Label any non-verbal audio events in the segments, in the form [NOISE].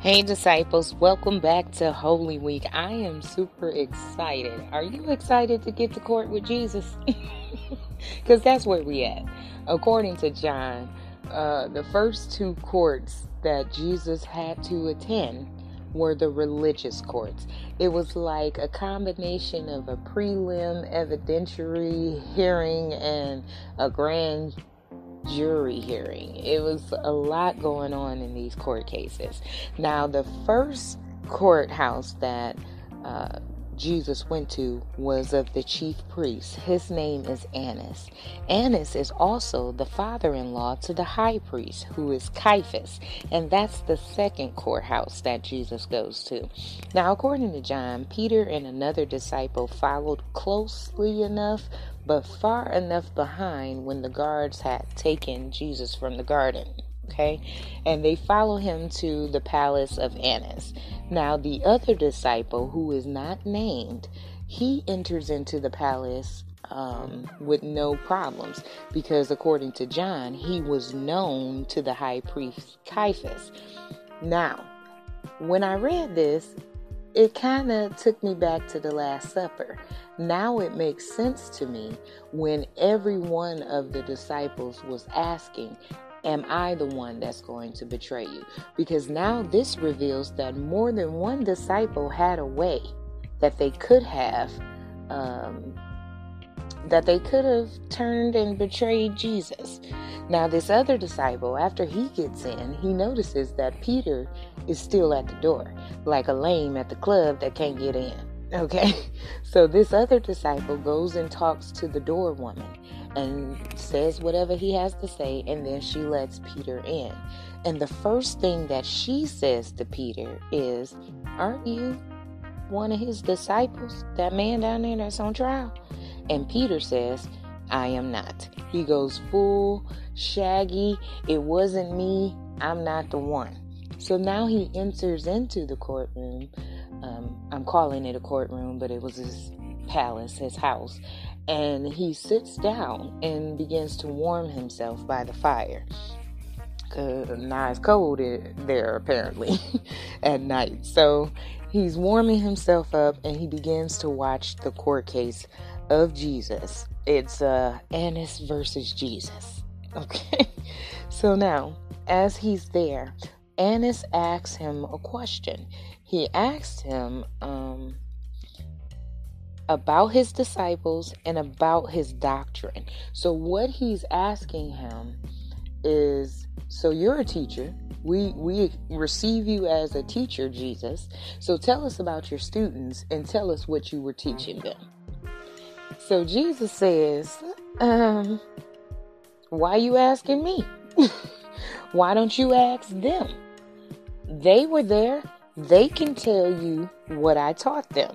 Hey, disciples, welcome back to Holy Week. I am super excited. Are you excited to get to court with Jesus? [LAUGHS] Because that's where we at. According to John, uh, the first two courts that Jesus had to attend were the religious courts. It was like a combination of a prelim evidentiary hearing and a grand jury hearing. It was a lot going on in these court cases. Now, the first courthouse that uh, Jesus went to was of the chief priest. His name is Annas. Annas is also the father in law to the high priest, who is Caiaphas. And that's the second courthouse that Jesus goes to. Now, according to John, Peter and another disciple followed closely enough, but far enough behind when the guards had taken Jesus from the garden okay? And they follow him to the palace of Annas. Now, the other disciple, who is not named, he enters into the palace um, with no problems because, according to John, he was known to the high priest Caiaphas. Now, when I read this, it kind of took me back to the Last Supper. Now it makes sense to me when every one of the disciples was asking, Am I the one that's going to betray you? Because now this reveals that more than one disciple had a way that they could have, um, that they could have turned and betrayed Jesus. Now, this other disciple, after he gets in, he notices that Peter is still at the door, like a lame at the club that can't get in. [LAUGHS] Okay, so this other disciple goes and talks to the door woman and says whatever he has to say, and then she lets Peter in. And the first thing that she says to Peter is, Aren't you one of his disciples? That man down there that's on trial? And Peter says, I am not. He goes full Shaggy. It wasn't me. I'm not the one. So now he enters into the courtroom. Um, I'm calling it a courtroom, but it was his palace, his house and he sits down and begins to warm himself by the fire. Cause now it's cold there apparently [LAUGHS] at night. So he's warming himself up and he begins to watch the court case of Jesus. It's uh Annas versus Jesus. [LAUGHS] Okay. So now, as he's there, Annas asks him a question. He asks him, um, about his disciples and about his doctrine. So, what he's asking him is so you're a teacher. We, we receive you as a teacher, Jesus. So, tell us about your students and tell us what you were teaching them. So, Jesus says, um, Why are you asking me? [LAUGHS] Why don't you ask them? They were there. They can tell you what I taught them.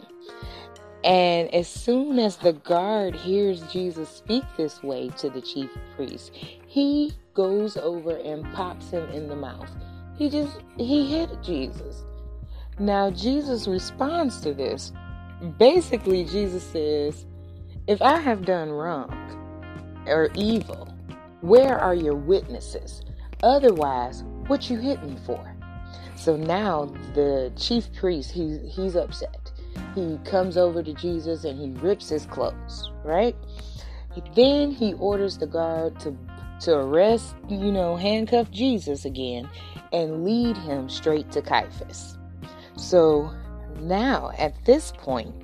And as soon as the guard hears Jesus speak this way to the chief priest, he goes over and pops him in the mouth. He just, he hit Jesus. Now, Jesus responds to this. Basically, Jesus says, If I have done wrong or evil, where are your witnesses? Otherwise, what you hit me for? So now the chief priest, he, he's upset he comes over to Jesus and he rips his clothes, right? Then he orders the guard to to arrest, you know, handcuff Jesus again and lead him straight to Caiaphas. So now at this point,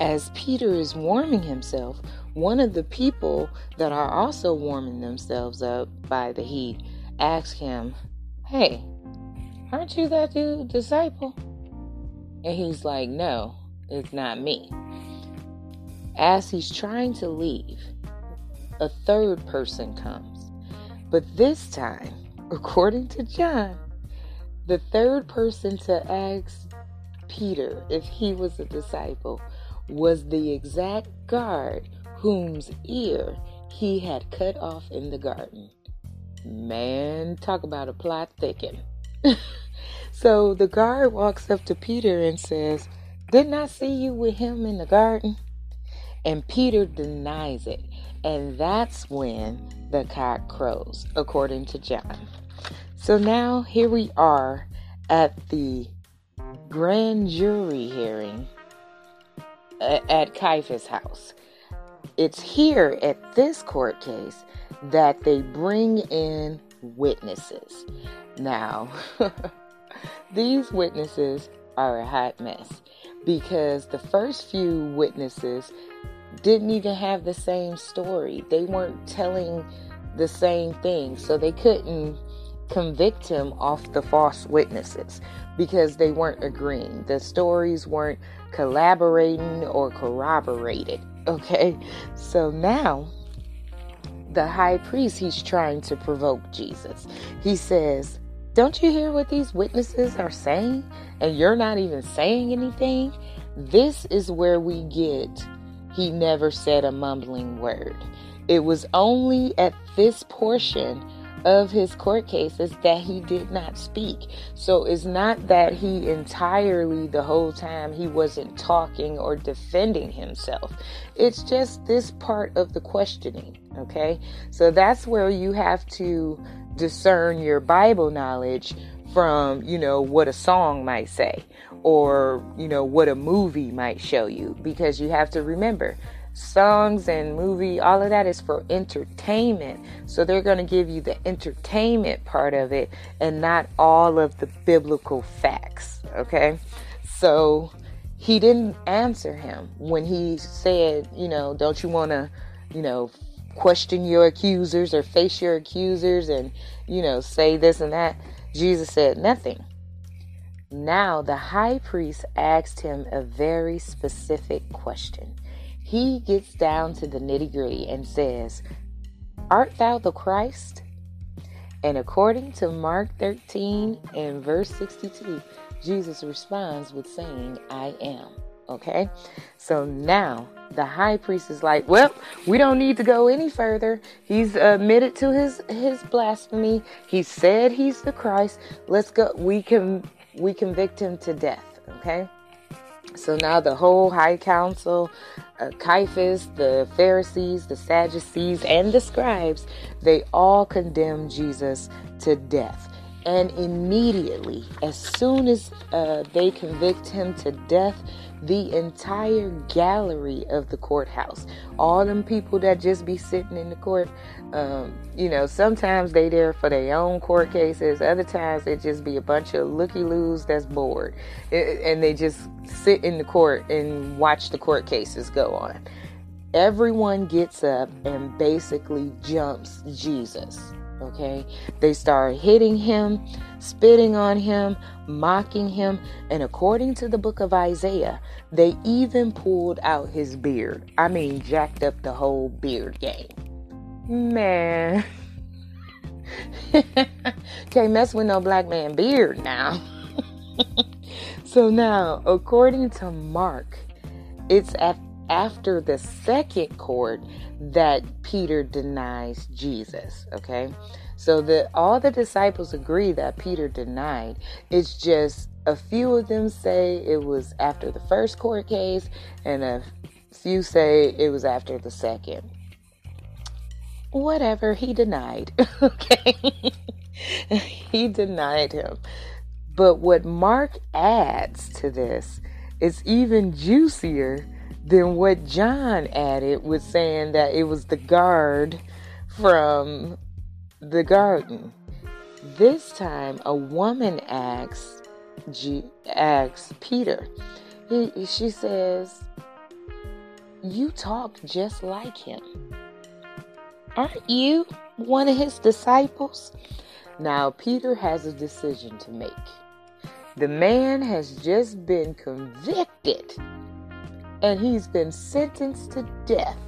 as Peter is warming himself, one of the people that are also warming themselves up by the heat asks him, Hey, aren't you that dude disciple? And he's like, No, it's not me. As he's trying to leave, a third person comes. But this time, [LAUGHS] according to John, the third person to ask Peter if he was a disciple was the exact guard whose ear he had cut off in the garden. Man, talk about a plot thicken. [LAUGHS] So the guard walks up to Peter and says, Didn't I see you with him in the garden? And Peter denies it. And that's when the cock crows, according to John. So now here we are at the grand jury hearing uh, at Caiaphas' house. It's here at this court case that they bring in witnesses. Now, [LAUGHS] these witnesses are a hot mess because the first few witnesses didn't even have the same story. They weren't telling the same thing, so they couldn't convict him off the false witnesses because they weren't agreeing. The stories weren't collaborating or corroborated. [LAUGHS] Okay, so now the high priest he's trying to provoke Jesus. He says, Don't you hear what these witnesses are saying? And you're not even saying anything? This is where we get he never said a mumbling word. It was only at this portion of his court cases that he did not speak. So it's not that he entirely, the whole time, he wasn't talking or defending himself. It's just this part of the questioning, okay? So that's where you have to discern your Bible knowledge from, you know, what a song might say or, you know, what a movie might show you because you have to remember songs and movie, all of that is for entertainment. So they're going to give you the entertainment part of it and not all of the biblical facts. Okay. So he didn't answer him when he said, you know, don't you want to, you know, question your accusers or face your accusers and, you know, say this and that. Jesus said nothing. Now the high priest asked him a very specific question he gets down to the nitty gritty and says, Art thou the Christ? And according to Mark 13 and verse 62, Jesus responds with saying, I am. Okay? So now the high priest is like, Well, we don't need to go any further. He's admitted to his his blasphemy. He said he's the Christ. Let's go. We can we convict him to death. Okay? So now the whole high council, uh, Caiaphas, the Pharisees, the Sadducees, and the scribes, they all condemn Jesus to death. And immediately, as soon as uh, they convict him to death, the entire gallery of the courthouse. All them people that just be sitting in the court, um, you know, sometimes they there for their own court cases. Other times it just be a bunch of looky loos that's bored, and they just sit in the court and watch the court cases go on. Everyone gets up and basically jumps Jesus. Okay, they start hitting him, spitting on him, mocking him, and according to the book of Isaiah, they even pulled out his beard. I mean, jacked up the whole beard game. Man. [LAUGHS] Can't mess with no black man beard now. [LAUGHS] so now, according to Mark, it's at after the second court that Peter denies Jesus, okay? So that all the disciples agree that Peter denied. It's just a few of them say it was after the first court case and a few say it was after the second. Whatever, he denied. [LAUGHS] okay. [LAUGHS] he denied him. But what Mark adds to this is even juicier than what John added with saying that it was the guard from the garden. This time, a woman asks, G- asks Peter. He, she says, "You talk just like him. Aren't you one of his disciples?" Now, Peter has a decision to make. The man has just been convicted and he's been sentenced to death.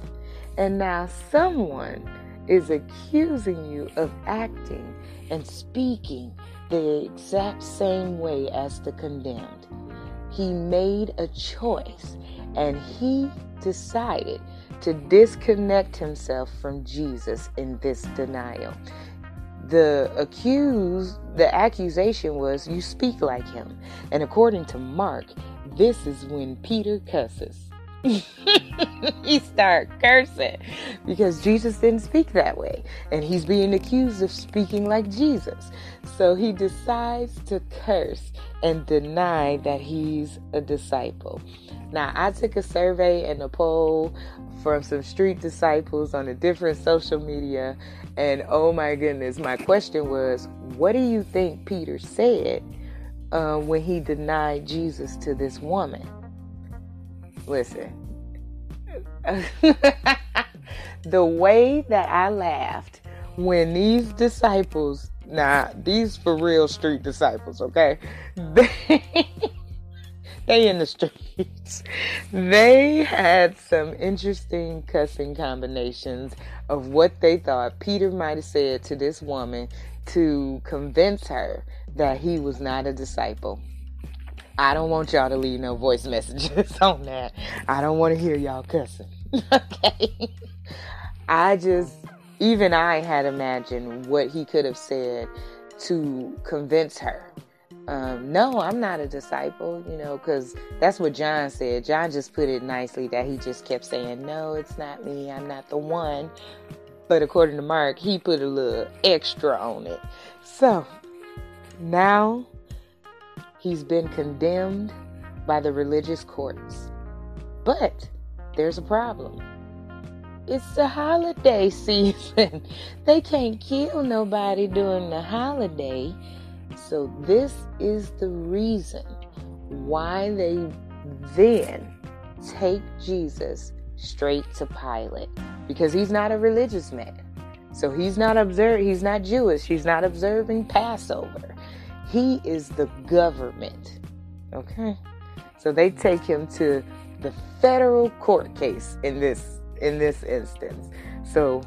And now someone is accusing you of acting and speaking the exact same way as the condemned. He made a choice and he decided to disconnect himself from Jesus in this denial. The accused, the accusation was, You speak like him. And according to Mark, this is when Peter cusses. [LAUGHS] he start cursing because Jesus didn't speak that way and he's being accused of speaking like Jesus. So he decides to curse and deny that he's a disciple. Now, I took a survey and a poll from some street disciples on a different social media and oh my goodness, my question was, what do you think Peter said uh, when he denied Jesus to this woman? Listen, [LAUGHS] the way that I laughed when these disciples, nah, these for real street disciples, okay? They, [LAUGHS] they in the streets. They had some interesting cussing combinations of what they thought Peter might have said to this woman to convince her that he was not a disciple. I don't want y'all to leave no voice messages [LAUGHS] on that. I don't want to hear y'all cussing. [LAUGHS] okay. I just, even I had imagined what he could have said to convince her. Um, no, I'm not a disciple, you know, because that's what John said. John just put it nicely that he just kept saying, No, it's not me. I'm not the one. But according to Mark, he put a little extra on it. So now He's been condemned by the religious courts. But there's a problem. It's the holiday [LAUGHS] season. they can't kill nobody during the holiday. So, this is the reason why they then take Jesus straight to Pilate because he's not a religious man. So he's not observe he's not Jewish. He's not observing Passover. He is the government. Okay? So they take him to the federal court case in this in this instance. So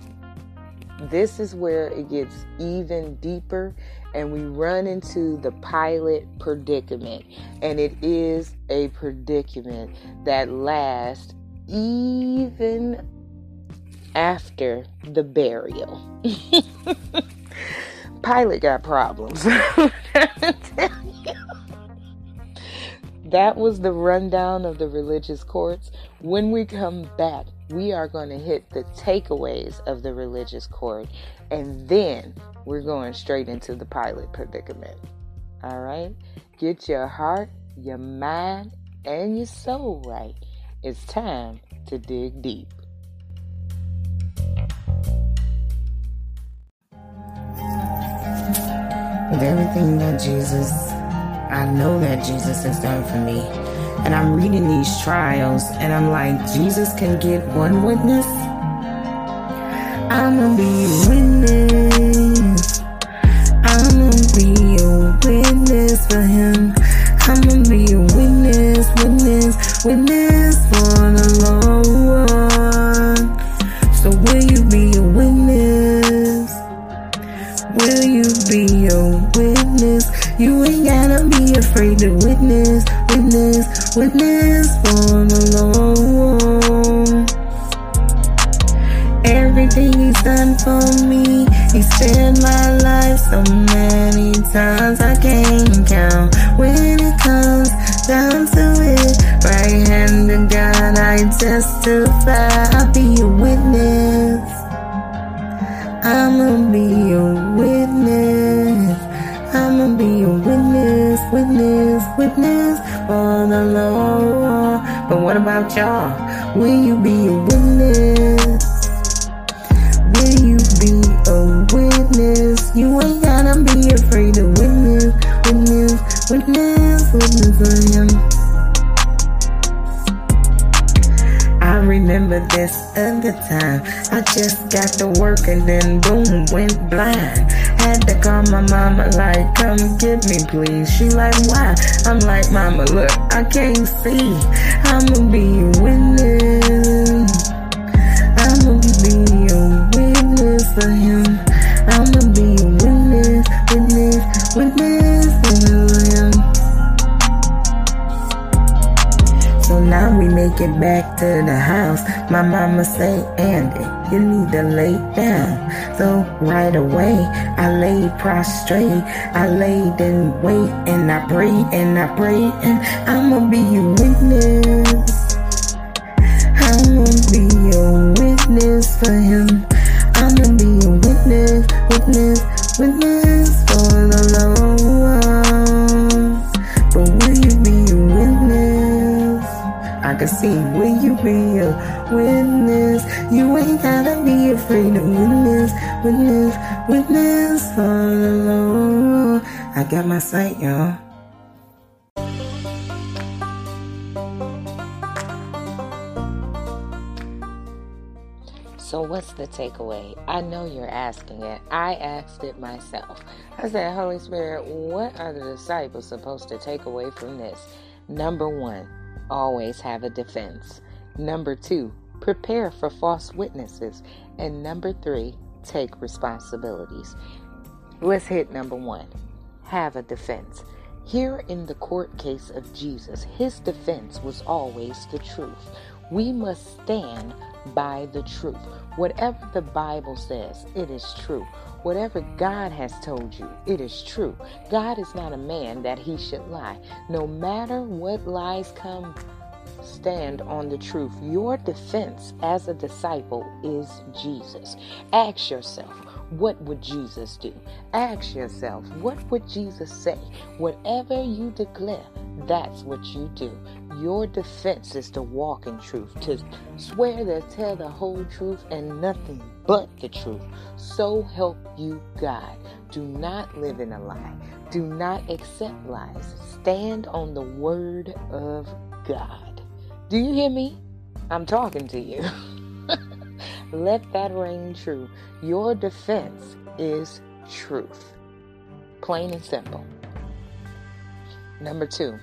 this is where it gets even deeper and we run into the Pilate predicament. And it is a predicament that lasts even after the burial. [LAUGHS] Pilate got problems. [LAUGHS] that was the rundown of the religious courts. When we come back, we are going to hit the takeaways of the religious court, and then we're going straight into the Pilate predicament. All right? Get your heart, your mind, and your soul right. It's time to dig deep. with everything that Jesus, I know that Jesus has done for me. And I'm reading these trials and I'm like, Jesus can get one witness. I'm gonna be a witness. I'm gonna be a witness for him. I'm gonna be a witness, witness, witness afraid to witness, witness, witness for the Lord. Everything he's done for me, he spared my life so many times I can't count. When it comes down to it, right hand to God, I testify. About y'all? Will you be a witness? Time. I just got to work and then boom, went blind. Had to call my mama, like, come get me, please. She like, why? I'm like, mama, look, I can't see. I'ma be a witness. I'ma be a witness for him. I'ma be a witness, witness, witness for him. So now we make it back to the house. My mama say, Andy, you need to lay down. So right away, I laid prostrate. I laid and wait and I prayed and I prayed and I'ma be a witness. I'ma be your witness for him. I'ma be a witness, witness, witness for the Lord. But will you be a witness? I can see will you be a witness? You ain't gotta be afraid to witness, witness, witness the Lord. I got my sight, y'all. So, what's the takeaway? I know you're asking it. I asked it myself. I said, Holy Spirit, what are the disciples supposed to take away from this? Number one, always have a defense. Number two, prepare for false witnesses. And number three, take responsibilities. Let's hit number one have a defense. Here in the court case of Jesus, his defense was always the truth. We must stand by the truth. Whatever the Bible says, it is true. Whatever God has told you, it is true. God is not a man that he should lie. No matter what lies come, stand on the truth. Your defense as a disciple is Jesus. Ask yourself, what would Jesus do? Ask yourself, what would Jesus say? Whatever you declare, that's what you do. Your defense is to walk in truth, to swear to tell the whole truth and nothing but the truth. So help you God. Do not live in a lie. Do not accept lies. Stand on the word of God. Do you hear me? I'm talking to you. [LAUGHS] Let that ring true. Your defense is truth. Plain and simple. Number two,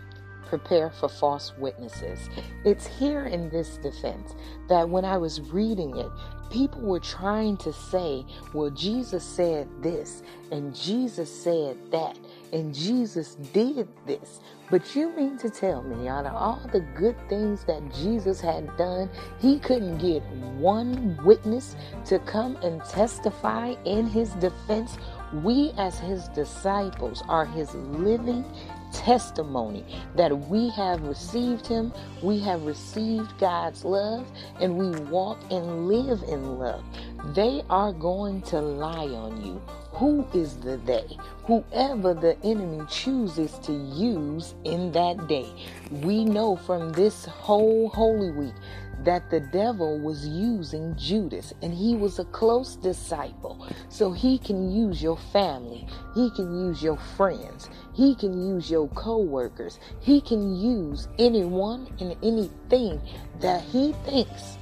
prepare for false witnesses. It's here in this defense that when I was reading it, people were trying to say, well, Jesus said this, and Jesus said that, and Jesus did this. But you mean to tell me, out of all the good things that Jesus had done, he couldn't get one witness to come and testify in his defense? We, as his disciples, are his living testimony that we have received Him, we have received God's love, and we walk and live in love. They are going to lie on you. Who is the they? Whoever the enemy chooses to use in that day. We know from this whole Holy Week that the devil was using Judas and he was a close disciple. So he can use your family, he can use your friends, he can use your co-workers, he can use anyone and anything that he thinks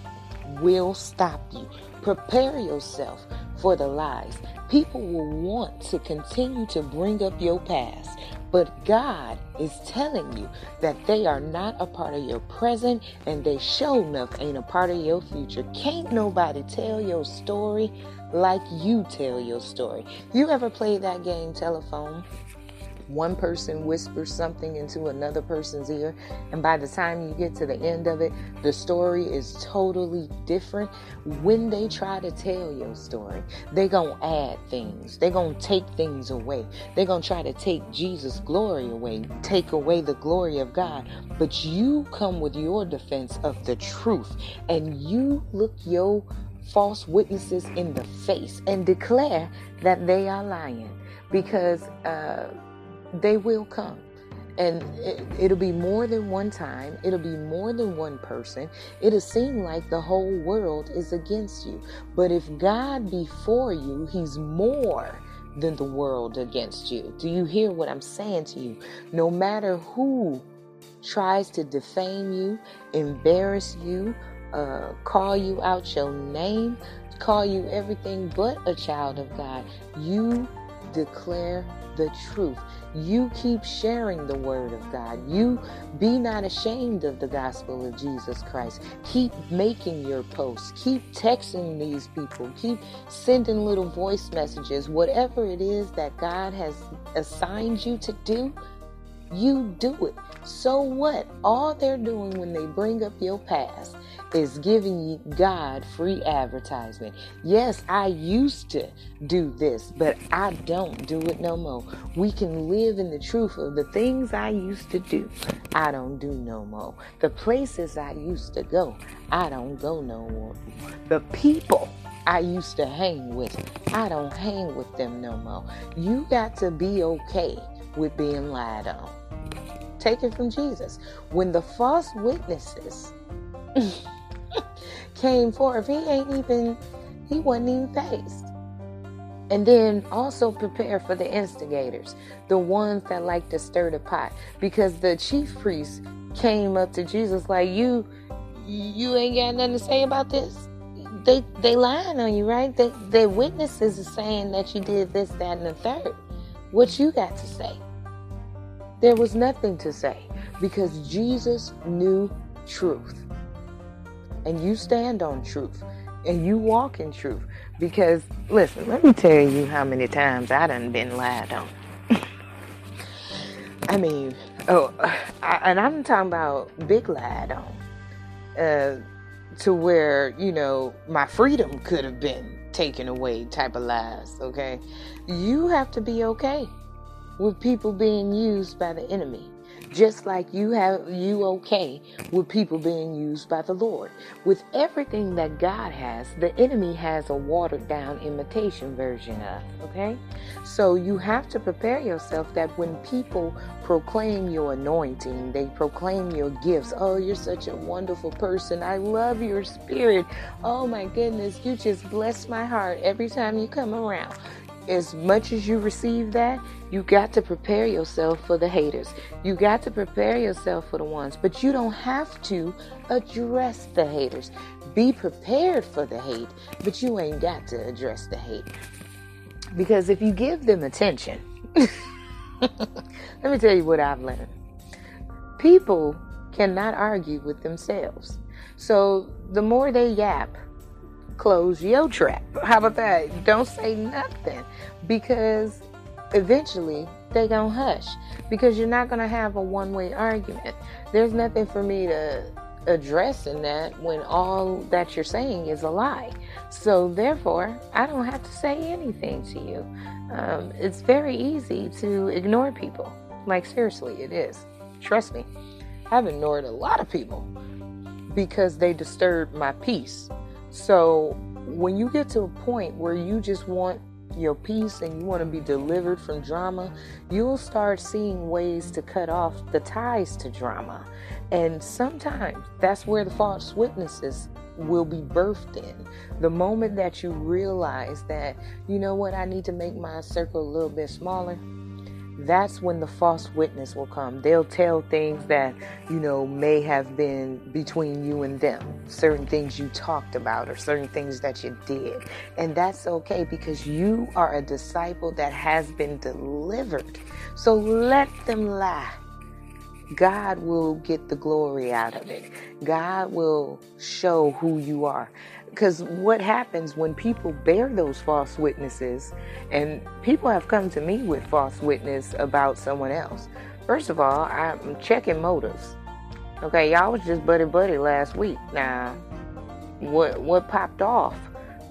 will stop you. Prepare yourself for the lies. People will want to continue to bring up your past, but God is telling you that they are not a part of your present and they show enough ain't a part of your future. Can't nobody tell your story like you tell your story. You ever played that game telephone? One person whispers something into another person's ear, and by the time you get to the end of it, the story is totally different. When they try to tell your story, they're gonna add things, they're gonna take things away, they're gonna try to take Jesus' glory away, take away the glory of God. But you come with your defense of the truth, and you look your false witnesses in the face and declare that they are lying because uh, they will come. And it, will be more than one time. It'll be more than one person. It'll seem like the whole world is against you. But if God be for you, He's more than the world against you. Do you hear what I'm saying to you? No matter who tries to defame you, embarrass you, uh, call you out your name, call you everything but a child of God, you declare the truth. You keep sharing the word of God. You be not ashamed of the gospel of Jesus Christ. Keep making your posts. Keep texting these people. Keep sending little voice messages. Whatever it is that God has assigned you to do, You do it. So what? All they're doing when they bring up your past is giving God free advertisement. Yes, I used to do this, but I don't do it no more. We can live in the truth of the things I used to do. I don't do no more. The places I used to go, I don't go no more. The people I used to hang with, I don't hang with them no more. You got to be okay with being lied on. Take it from Jesus. When the false witnesses [LAUGHS] came forth, he ain't even, he wasn't even faced. And then also prepare for the instigators, the ones that like to stir the pot. Because the chief priest came up to Jesus like, You you ain't got nothing to say about this? They they lying on you, right? They their witnesses are saying that you did this, that, and the third. What you got to say? There was nothing to say because Jesus knew truth and you stand on truth and you walk in truth. Because listen, let me tell you how many times I done been lied on. I mean, oh, I, and I'm talking about big lied on, uh, to where you know my freedom could have been taken away, type of lies. Okay, you have to be okay with people being used by the enemy just like you have you okay with people being used by the Lord. With everything that God has, the enemy has a watered down imitation version of, okay? So you have to prepare yourself that when people proclaim your anointing, they proclaim your gifts. Oh, you're such a wonderful person. I love your spirit. Oh my goodness, you just bless my heart every time you come around as much as you receive that, you got to prepare yourself for the haters. You got to prepare yourself for the ones, but you don't have to address the haters. Be prepared for the hate, but you ain't got to address the hate. Because if you give them attention, [LAUGHS] let me tell you what I've learned. People cannot argue with themselves. So the more they yap, close your trap. How about that? Don't say nothing because eventually they gonna hush because you're not gonna have a one-way argument. There's nothing for me to address in that when all that you're saying is a lie. So therefore, I don't have to say anything to you. Um, it's very easy to ignore people. Like seriously, it is. Trust me. I've ignored a lot of people because they disturbed my peace. So when you get to a point where you just want your peace and you want to be delivered from drama, you'll start seeing ways to cut off the ties to drama. And sometimes that's where the false witnesses will be birthed in. The moment that you realize that, you know what, I need to make my circle a little bit smaller that's when the false witness will come. They'll tell things that, you know, may have been between you and them, certain things you talked about or certain things that you did. And that's okay because you are a disciple that has been delivered. So let them lie. God will get the glory out of it. God will show who you are. Because what happens when people bear those false witnesses, and people have come to me with false witness about someone else. First of all, I'm checking motives. Okay, y'all was just buddy buddy last week. Now, what what popped off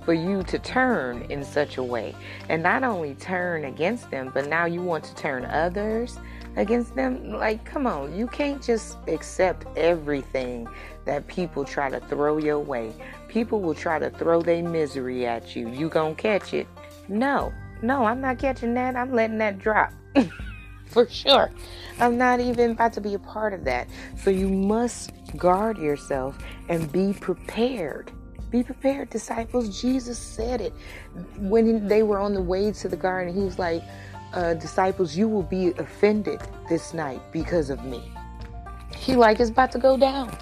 for you to turn in such a way, and not only turn against them, but now you want to turn others against them? Like, come on, you can't just accept everything that people try to throw your way. People will try to throw their misery at you. You gonna catch it? No, no, I'm not catching that. I'm letting that drop. [LAUGHS] For sure. I'm not even about to be a part of that. So you must guard yourself and be prepared. Be prepared, disciples. Jesus said it when they were on the way to the garden. He was like, uh, disciples, you will be offended this night because of me. He like it's about to go down.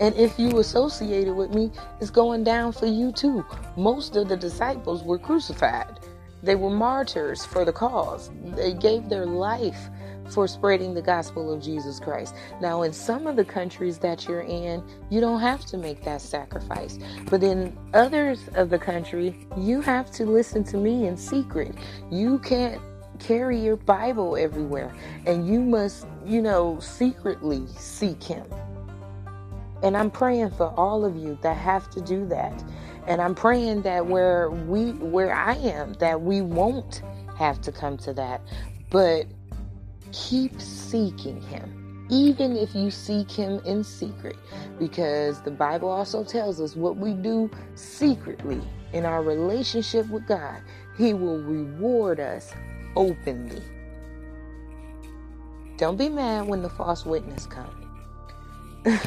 And if you associated with me, it's going down for you too. Most of the disciples were crucified. They were martyrs for the cause. They gave their life for spreading the gospel of Jesus Christ. Now, in some of the countries that you're in, you don't have to make that sacrifice. But in others of the country, you have to listen to me in secret. You can't carry your Bible everywhere and you must, you know, secretly seek Him. And I'm praying for all of you that have to do that. And I'm praying that where we where I am that we won't have to come to that, but keep seeking him even if you seek him in secret because the bible also tells us what we do secretly in our relationship with god he will reward us openly don't be mad when the false witness comes [LAUGHS]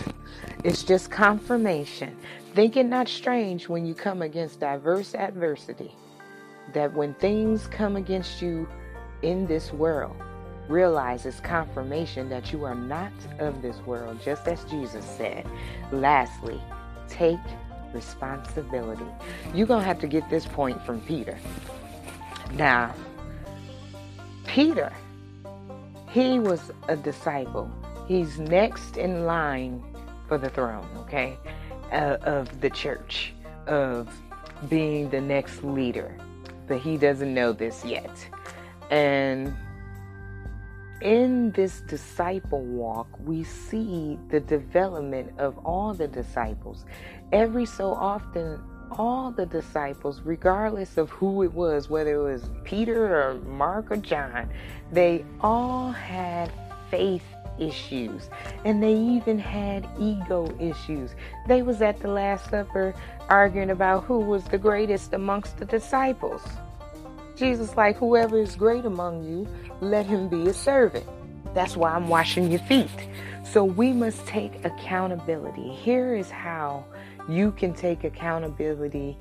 it's just confirmation think it not strange when you come against diverse adversity that when things come against you in this world realize it's confirmation that you are not of this world, just as Jesus said. Lastly, take responsibility. You're going to have to get this point from Peter. Now, Peter, he was a disciple. He's next in line for the throne, okay, uh, of the church, of being the next leader. But he doesn't know this yet. And in this disciple walk, we see the development of all the disciples. Every so often, all the disciples, regardless of who it was, whether it was Peter or Mark or John, they all had faith issues and they even had ego issues they was at the last supper arguing about who was the greatest amongst the disciples Jesus, like, whoever is great among you, let him be a servant. That's why I'm washing your feet. So we must take accountability. Here is how you can take accountability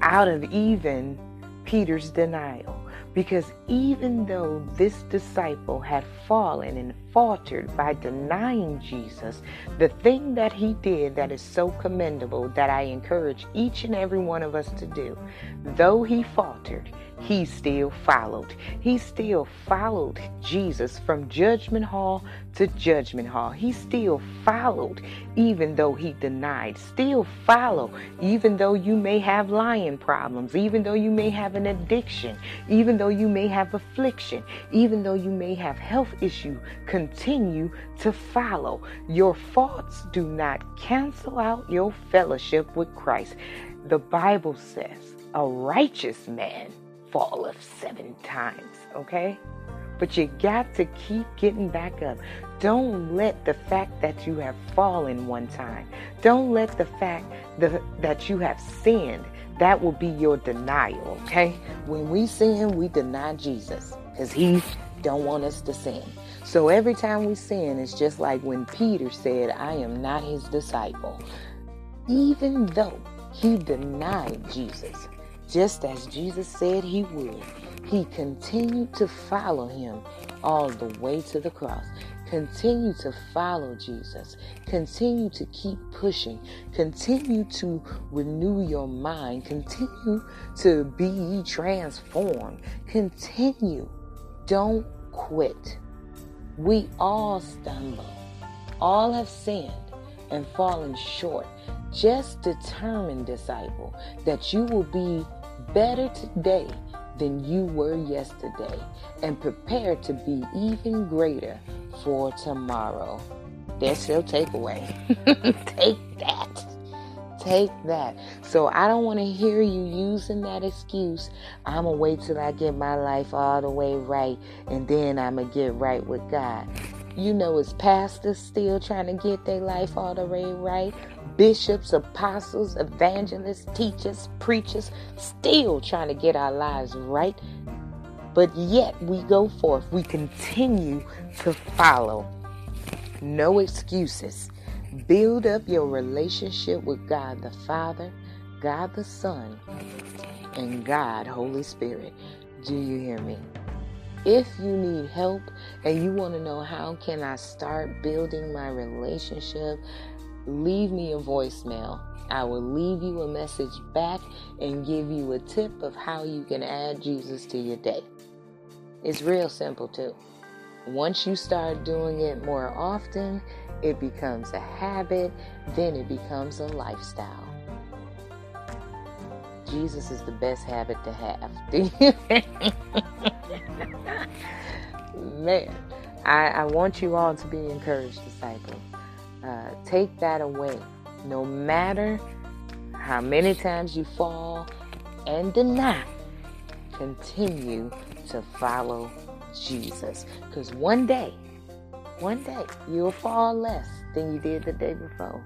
out of even Peter's denial. Because even though this disciple had fallen and faltered by denying Jesus, the thing that he did that is so commendable that I encourage each and every one of us to do, though he faltered, he still followed. He still followed Jesus from judgment hall to judgment hall. He still followed even though he denied. Still follow even though you may have lying problems, even though you may have an addiction, even though you may have affliction, even though you may have health issue. Continue to follow. Your faults do not cancel out your fellowship with Christ. The Bible says a righteous man falleth seven times, okay? But you got to keep getting back up. Don't let the fact that you have fallen one time, don't let the fact that, that you have sinned, that will be your denial, okay? When we sin, we deny Jesus because he don't want us to sin. So every time we sin, it's just like when Peter said, I am not his disciple. Even though he denied Jesus, just as Jesus said he would. He continued to follow him all the way to the cross. Continue to follow Jesus. Continue to keep pushing. Continue to renew your mind. Continue to be transformed. Continue. Don't quit. We all stumble. All have sinned and fallen short. Just determine, disciple, that you will be better today than you were yesterday and prepare to be even greater for tomorrow. That's your takeaway. [LAUGHS] Take that. Take that. So I don't want to hear you using that excuse. I'm going to wait till I get my life all the way right and then I'm going to get right with God. You know, as pastors still trying to get their life all the way right, bishops, apostles, evangelists, teachers, preachers, still trying to get our lives right. But yet we go forth, we continue to follow. No excuses. Build up your relationship with God the Father, God the Son, and God Holy Spirit. Do you hear me? If you need help and you want to know how can I start building my relationship, leave me a voicemail. I will leave you a message back and give you a tip of how you can add Jesus to your day. It's real simple too. Once you start doing it more often, it becomes a habit, then it becomes a lifestyle. Jesus is the best habit to have. [LAUGHS] Man, I, I want you all to be encouraged, disciples. Uh, take that away. No matter how many times you fall and deny, continue to follow Jesus. Because one day, one day, you'll fall less than you did the day before.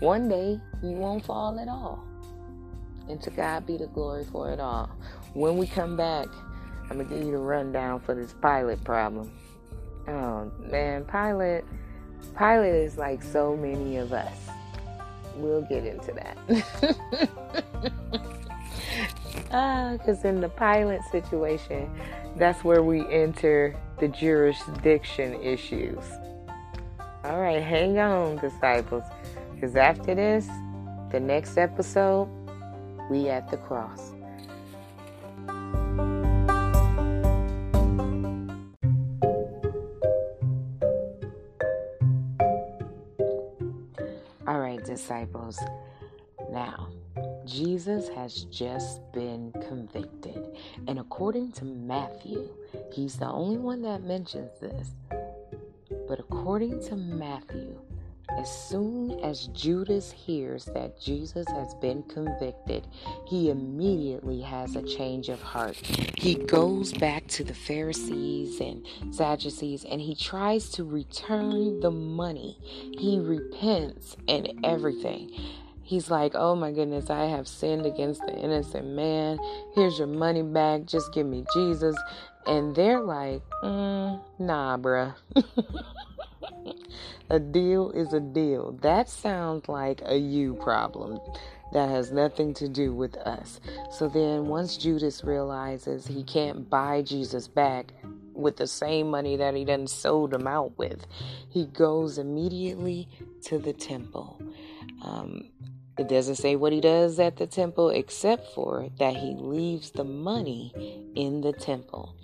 One day, you won't fall at all. And to God be the glory for it all. When we come back, I'm to give you the rundown for this Pilate problem. Oh, man, Pilate, Pilate is like so many of us. We'll get into that. [LAUGHS] ah, because in the Pilate situation, that's where we enter the jurisdiction issues. All right, hang on, disciples, because after this, the next episode, we at the cross. Disciples. Now, Jesus has just been convicted. And according to Matthew, he's the only one that mentions this. But according to Matthew, as soon as Judas hears that Jesus has been convicted, he immediately has a change of heart. He goes back to the Pharisees and Sadducees and he tries to return the money. He repents and everything. He's like, Oh my goodness, I have sinned against the innocent man. Here's your money back. Just give me Jesus. And they're like, mm, Nah, bruh. [LAUGHS] a deal is a deal. That sounds like a you problem that has nothing to do with us. So then, once Judas realizes he can't buy Jesus back with the same money that he done sold him out with, he goes immediately to the temple. Um, it doesn't say what he does at the temple except for that he leaves the money in the temple.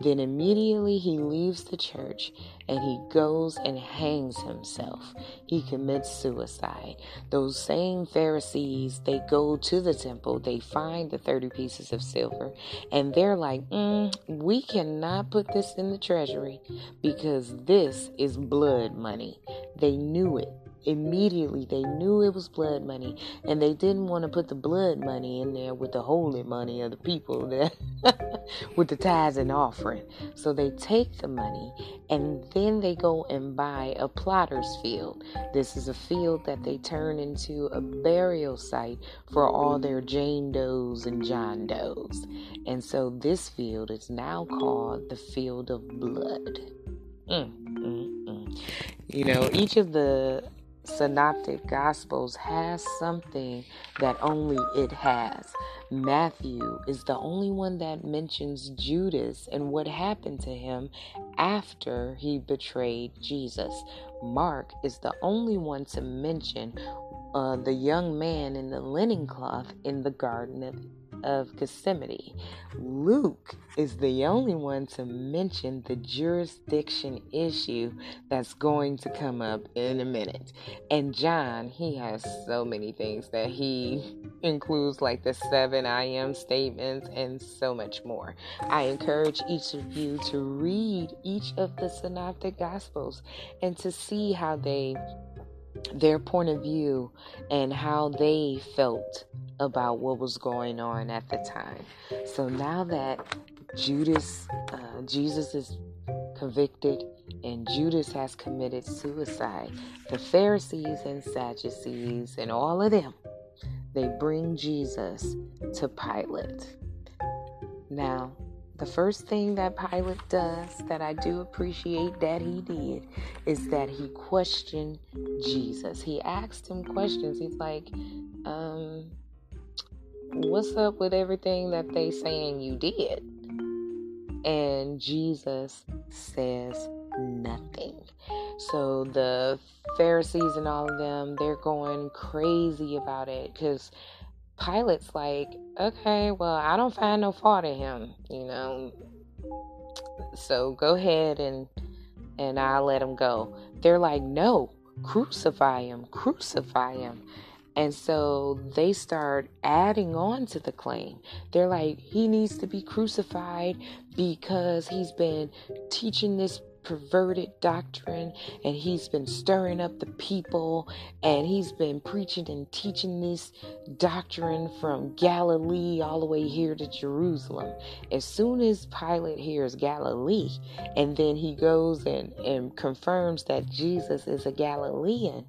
Then immediately he leaves the church and he goes and hangs himself. He commits suicide. Those same Pharisees, they go to the temple, they find the 30 pieces of silver, and they're like, mm, We cannot put this in the treasury because this is blood money. They knew it immediately. They knew it was blood money and they didn't want to put the blood money in there with the holy money of the people that [LAUGHS] with the tithes and offering. So they take the money and then they go and buy a plotter's field. This is a field that they turn into a burial site for all their jane does and john does. And so this field is now called the field of blood. Mm, mm, mm. you know each of the synoptic gospels has something that only it has. Matthew is the only one that mentions Judas and what happened to him after he betrayed Jesus. Mark is the only one to mention uh, the young man in the linen cloth in the Garden of of Gethsemane. Luke is the only one to mention the jurisdiction issue that's going to come up in a minute. And John, he has so many things that he [LAUGHS] includes, like the seven I am statements and so much more. I encourage each of you to read each of the synoptic gospels and to see how they their point of view and how they felt about what was going on at the time. So now that Judas, uh, Jesus is convicted and Judas has committed suicide, the Pharisees and Sadducees and all of them, they bring Jesus to Pilate. Now, the first thing that Pilate does that I do appreciate that he did is that he questioned Jesus. He asked him questions. He's like, um, what's up with everything that they saying you did? And Jesus says nothing. So the Pharisees and all of them, they're going crazy about it because Pilate's like, okay, well, I don't find no fault in him, you know. So go ahead and and I'll let him go. They're like, no, crucify him, crucify him. And so they start adding on to the claim. They're like, he needs to be crucified because he's been teaching this perverted doctrine and he's been stirring up the people and he's been preaching and teaching this doctrine from Galilee all the way here to Jerusalem. As soon as Pilate hears Galilee and then he goes and, and confirms that Jesus is a Galilean,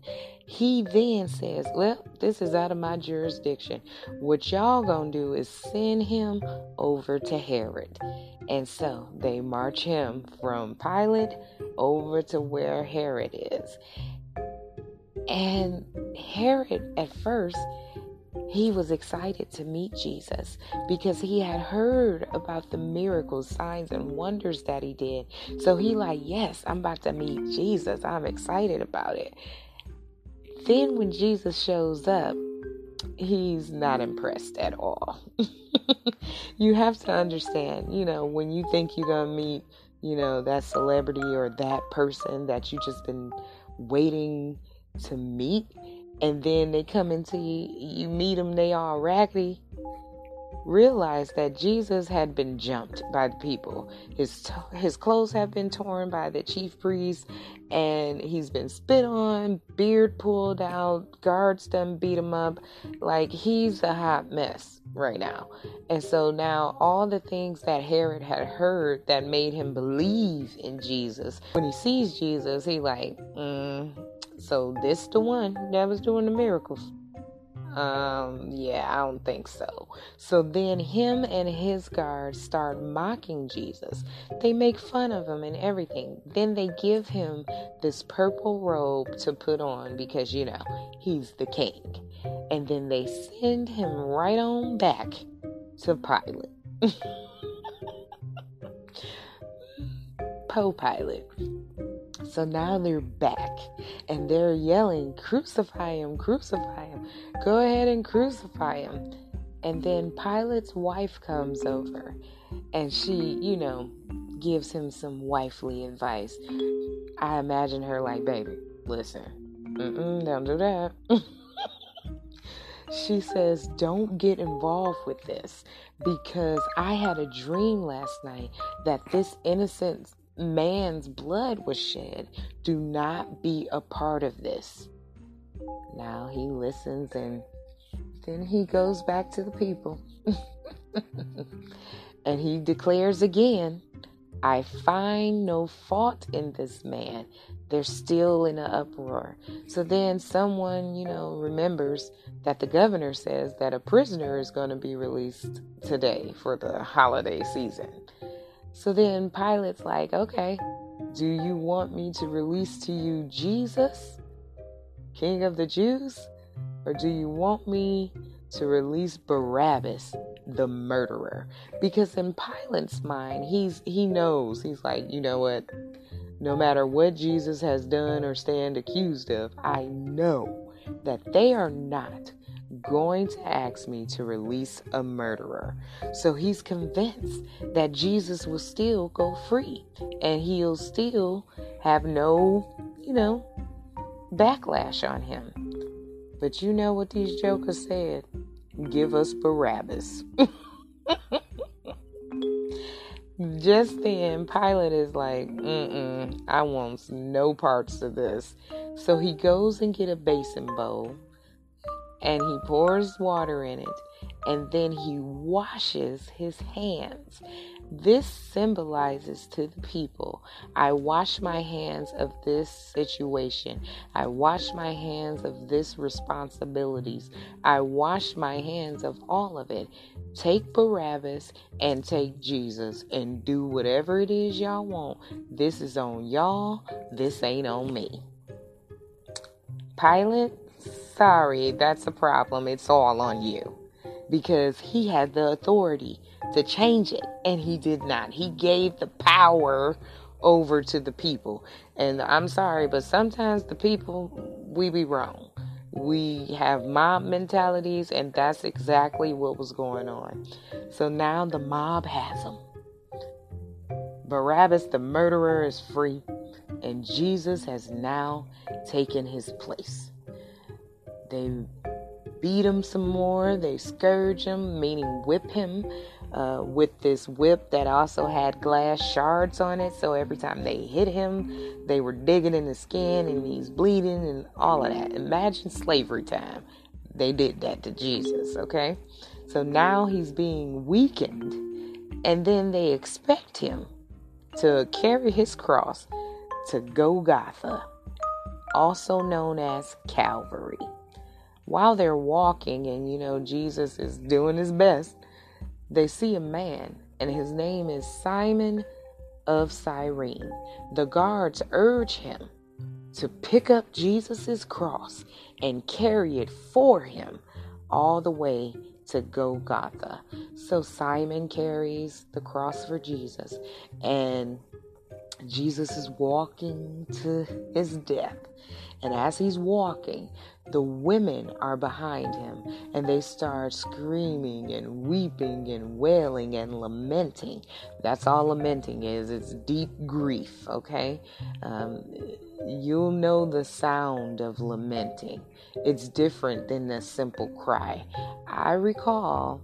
he then says, Well, this is out of my jurisdiction. What y'all gonna do is send him over to Herod. And so they march him from Pilate over to where Herod is. And Herod, at first, he was excited to meet Jesus because he had heard about the miracles, signs, and wonders that he did. So he like, yes, I'm about to meet Jesus. I'm excited about it. Then when Jesus shows up, he's not impressed at all. [LAUGHS] you have to understand, you know, when you think you're going to meet, you know, that celebrity or that person that you just been waiting to meet and then they come into you, you meet them, they all raggedy realized that Jesus had been jumped by the people. His his clothes have been torn by the chief priest, and he's been spit on, beard pulled out, guards them beat him up. Like he's a hot mess right now. And so now all the things that Herod had heard that made him believe in Jesus, when he sees Jesus, he like, mm, so this the one that was doing the miracles. Um, yeah, I don't think so. So then him and his guards start mocking Jesus. They make fun of him and everything. Then they give him this purple robe to put on because, you know, he's the king. And then they send him right on back to Pilate. [LAUGHS] Po Pilate. So now they're back and they're yelling, Crucify him, crucify him, go ahead and crucify him. And then Pilate's wife comes over and she, you know, gives him some wifely advice. I imagine her like, Baby, listen, don't do that. [LAUGHS] she says, Don't get involved with this because I had a dream last night that this innocent man's blood was shed. Do not be a part of this. Now he listens and then he goes back to the people. [LAUGHS] and he declares again, I find no fault in this man. They're still in an uproar. So then someone, you know, remembers that the governor says that a prisoner is going to be released today for the holiday season. So then Pilate's like, okay, do you want me to release to you Jesus, King of the Jews? Or do you want me to release Barabbas, the murderer? Because in Pilate's mind, he's he knows, he's like, you know what? No matter what Jesus has done or stand accused of, I know that they are not going to ask me to release a murderer. So he's convinced that Jesus will still go free and he'll still have no, you know, backlash on him. But you know what these jokers said? Give us Barabbas. [LAUGHS] Just then, Pilate is like, mm I want no parts of this. So he goes and get a basin bowl and he pours water in it and then he washes his hands. This symbolizes to the people I wash my hands of this situation. I wash my hands of this responsibilities. I wash my hands of all of it. Take Barabbas and take Jesus and do whatever it is y'all want. This is on y'all. This ain't on me. Pilate sorry, that's a problem. It's all on you. Because he had the authority to change it, and he did not. He gave the power over to the people. And I'm sorry, but sometimes the people, we be wrong. We have mob mentalities, and that's exactly what was going on. So now the mob has them. Barabbas, the murderer, is free, and Jesus has now taken his place they beat him some more. They scourge him, meaning whip him uh, with this whip that also had glass shards on it. So every time they hit him, they were digging in the skin and he's bleeding and all of that. Imagine slavery time. They did that to Jesus, okay? So now he's being weakened, and then they expect him to carry his cross to Golgotha, also known as Calvary. While they're walking, and you know, Jesus is doing his best, they see a man, and his name is Simon of Cyrene. The guards urge him to pick up Jesus' cross and carry it for him all the way to Golgotha. So Simon carries the cross for Jesus, and Jesus is walking to his death. And as he's walking, the women are behind him and they start screaming and weeping and wailing and lamenting. That's all lamenting is. It's deep grief, okay? Um, you'll know the sound of lamenting. It's different than the simple cry. I recall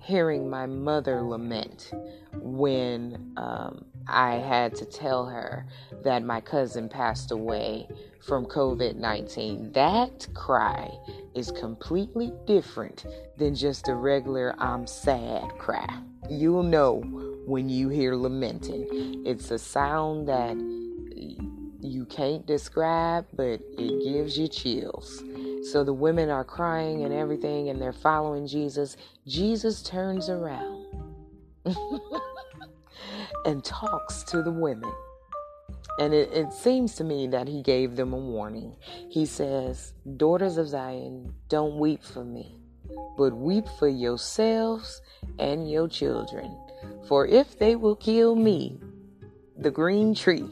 hearing my mother lament when um, I had to tell her that my cousin passed away from COVID 19. That cry is completely different than just a regular I'm sad cry. You'll know when you hear lamenting. It's a sound that you can't describe, but it gives you chills. So the women are crying and everything, and they're following Jesus. Jesus turns around [LAUGHS] and talks to the women. And it, it, seems to me that he gave them a warning. He says, Daughters of Zion, don't weep for me, but weep for yourselves and your children. For if they will kill me, the green tree,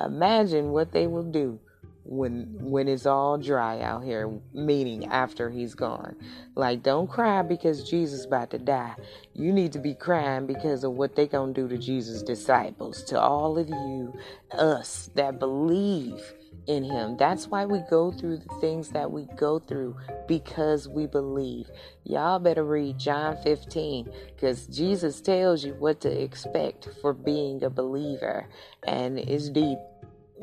imagine what they will do when when it's all dry out here meaning after he's gone. Like don't cry because jesus about to die. You need to be crying because of what they gonna do to jesus disciples to all of you us that believe in him. That's why we go through the things that we go through because we believe. Y'all better read john 15 because jesus tells you what to expect for being a believer and it's deep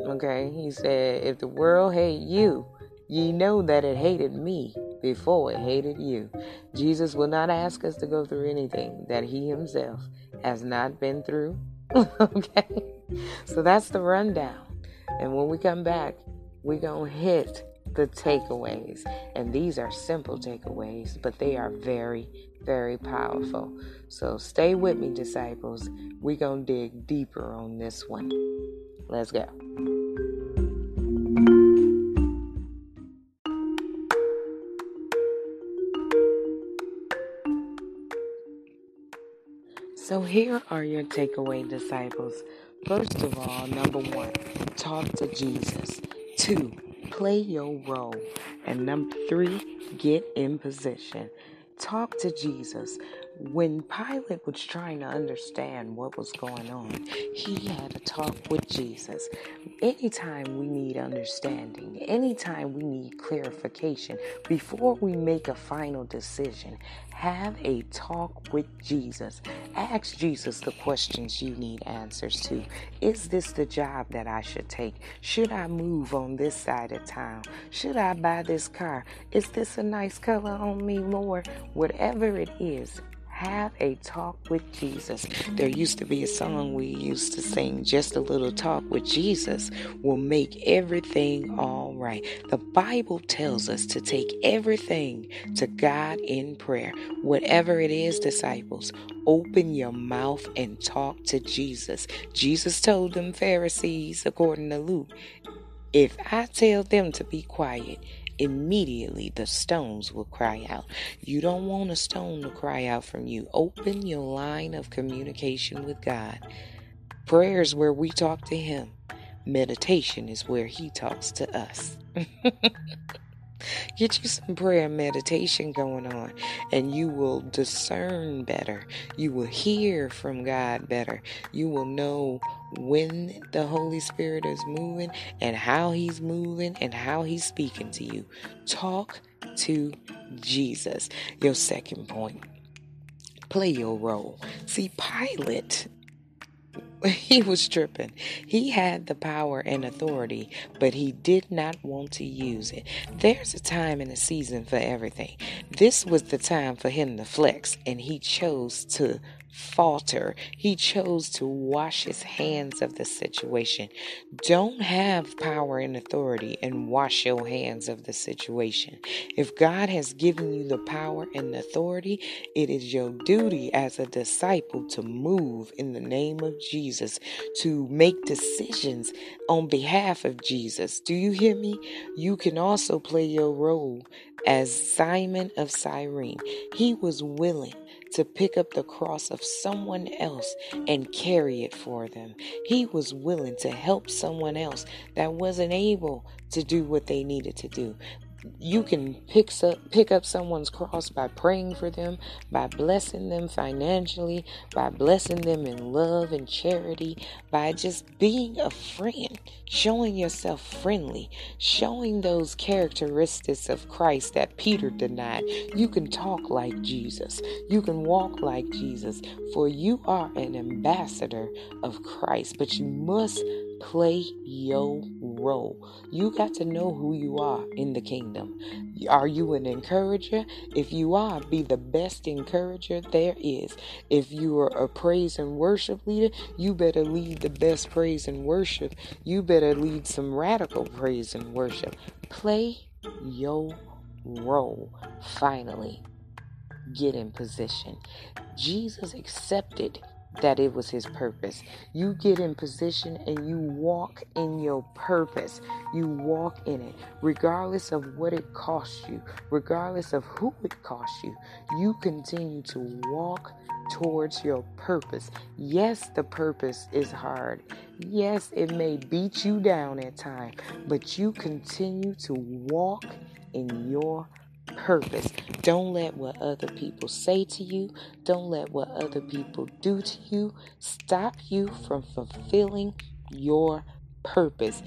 Okay, he said, If the world hate you, ye know that it hated me before it hated you. Jesus will not ask us to go through anything that he himself has not been through. [LAUGHS] okay, so that's the rundown. And when we come back, we're going to hit the takeaways. And these are simple takeaways, but they are very, very powerful. So stay with me, disciples. We're going to dig deeper on this one. Let's go. So, here are your takeaway disciples. First of all, number one, talk to Jesus. Two, play your role. And number three, get in position. Talk to Jesus. When Pilate was trying to understand what was going on, he had a talk with Jesus. Anytime we need understanding, anytime we need clarification, before we make a final decision, have a talk with Jesus. Ask Jesus the questions you need answers to. Is this the job that I should take? Should I move on this side of town? Should I buy this car? Is this a nice color on me, Lord? Whatever it is, have a talk with Jesus. There used to be a song we used to sing, Just a Little Talk with Jesus will make everything all right. The Bible tells us to take everything to God in prayer. Whatever it is, disciples, open your mouth and talk to Jesus. Jesus told them Pharisees, according to Luke, if I tell them to be quiet, immediately the stones will cry out. You don't want a stone to cry out from you. Open your line of communication with God. Prayer is where we talk to Him, meditation is where He talks to us. [LAUGHS] Get you some prayer and meditation going on, and you will discern better. You will hear from God better. You will know when the Holy Spirit is moving and how He's moving and how He's speaking to you. Talk to Jesus. Your second point play your role. See, Pilate [LAUGHS] he was tripping. He had the power and authority, but he did not want to use it. There's a time and a season for everything. This was the time for him to flex, and he chose to falter. He chose to wash his hands of the situation. Don't have power and authority and wash your hands of the situation. If God has given you the power and authority, it is your duty as a disciple to move in the name of Jesus, to make decisions on behalf of Jesus. Do you hear me? You can also play your role as Simon of Cyrene. He was willing to pick up the cross of someone else and carry it for them. He was willing to help someone else that wasn't able to do what they needed to do you can pick up pick up someone's cross by praying for them, by blessing them financially, by blessing them in love and charity, by just being a friend, showing yourself friendly, showing those characteristics of Christ that Peter denied. You can talk like Jesus. You can walk like Jesus, for you are an ambassador of Christ, but you must play your role. You got to know who you are in the kingdom. Are you an encourager? If you are, be the best encourager there is. If you are a praise and worship leader, you better lead the best praise and worship. You better lead some radical praise and worship. Play your role. Finally, get in position. Jesus accepted that it was his purpose. You get in position and you walk in your purpose. You walk in it, regardless of what it costs you, regardless of who it costs you. You continue to walk towards your purpose. Yes, the purpose is hard. Yes, it may beat you down at times, but you continue to walk in your purpose. Don't let what other people say to you, don't let what other people do to you stop you from fulfilling your purpose.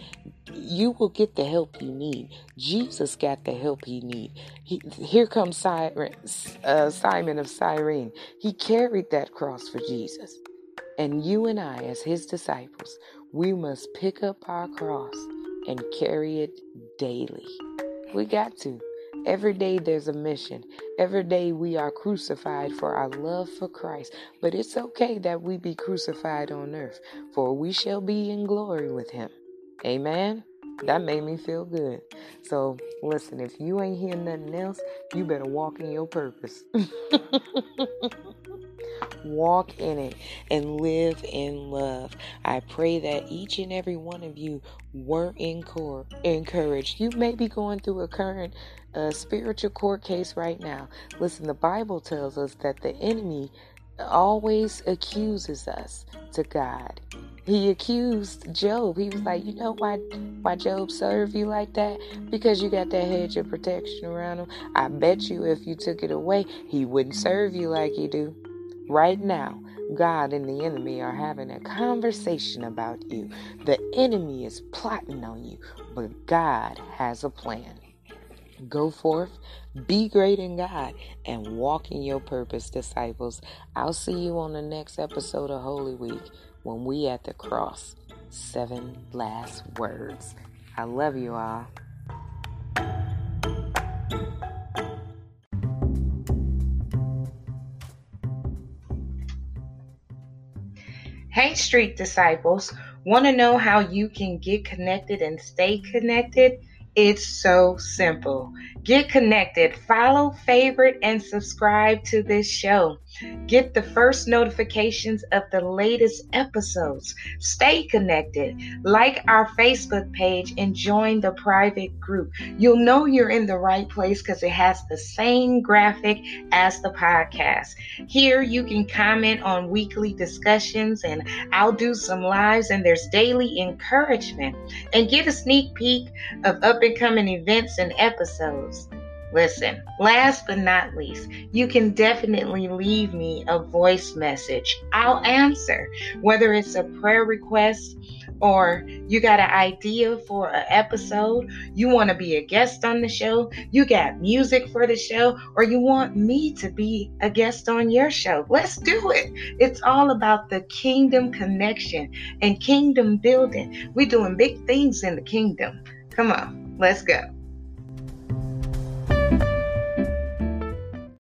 You will get the help you need. Jesus got the help he need. He, here comes Simon, uh, Simon of Cyrene. He carried that cross for Jesus. And you and I, as his disciples, we must pick up our cross and carry it daily. We got to. Every day there's a mission. Every day we are crucified for our love for Christ. But it's okay that we be crucified on earth, for we shall be in glory with him. Amen. That made me feel good. So, listen, if you ain't hearing nothing else, you better walk in your purpose. [LAUGHS] walk in it and live in love. I pray that each and every one of you were encouraged. You may be going through a current uh, spiritual court case right now. Listen, the Bible tells us that the enemy always accuses us to God. He accused Job. He was like, you know why why Job served you like that? Because you got that hedge of protection around him. I bet you if you took it away, he wouldn't serve you like you do. Right now, God and the enemy are having a conversation about you. The enemy is plotting on you, but God has a plan. Go forth, be great in God, and walk in your purpose, disciples. I'll see you on the next episode of Holy Week when we at the cross. Seven last words. I love you all. Street Disciples. Want to know how you can get connected and stay connected? It's so simple. Get connected, follow, favorite, and subscribe to this show. Get the first notifications of the latest episodes. Stay connected. Like our Facebook page and join the private group. You'll know you're in the right place because it has the same graphic as the podcast. Here you can comment on weekly discussions and I'll do some lives and there's daily encouragement and get a sneak peek of up and coming events and episodes. Listen, last but not least, you can definitely leave me a voice message. I'll answer, whether it's a prayer request or you got an idea for an episode, you want to be a guest on the show, you got music for the show, or you want me to be a guest on your show. Let's do it. It's all about the kingdom connection and kingdom building. We're doing big things in the kingdom. Come on, let's go.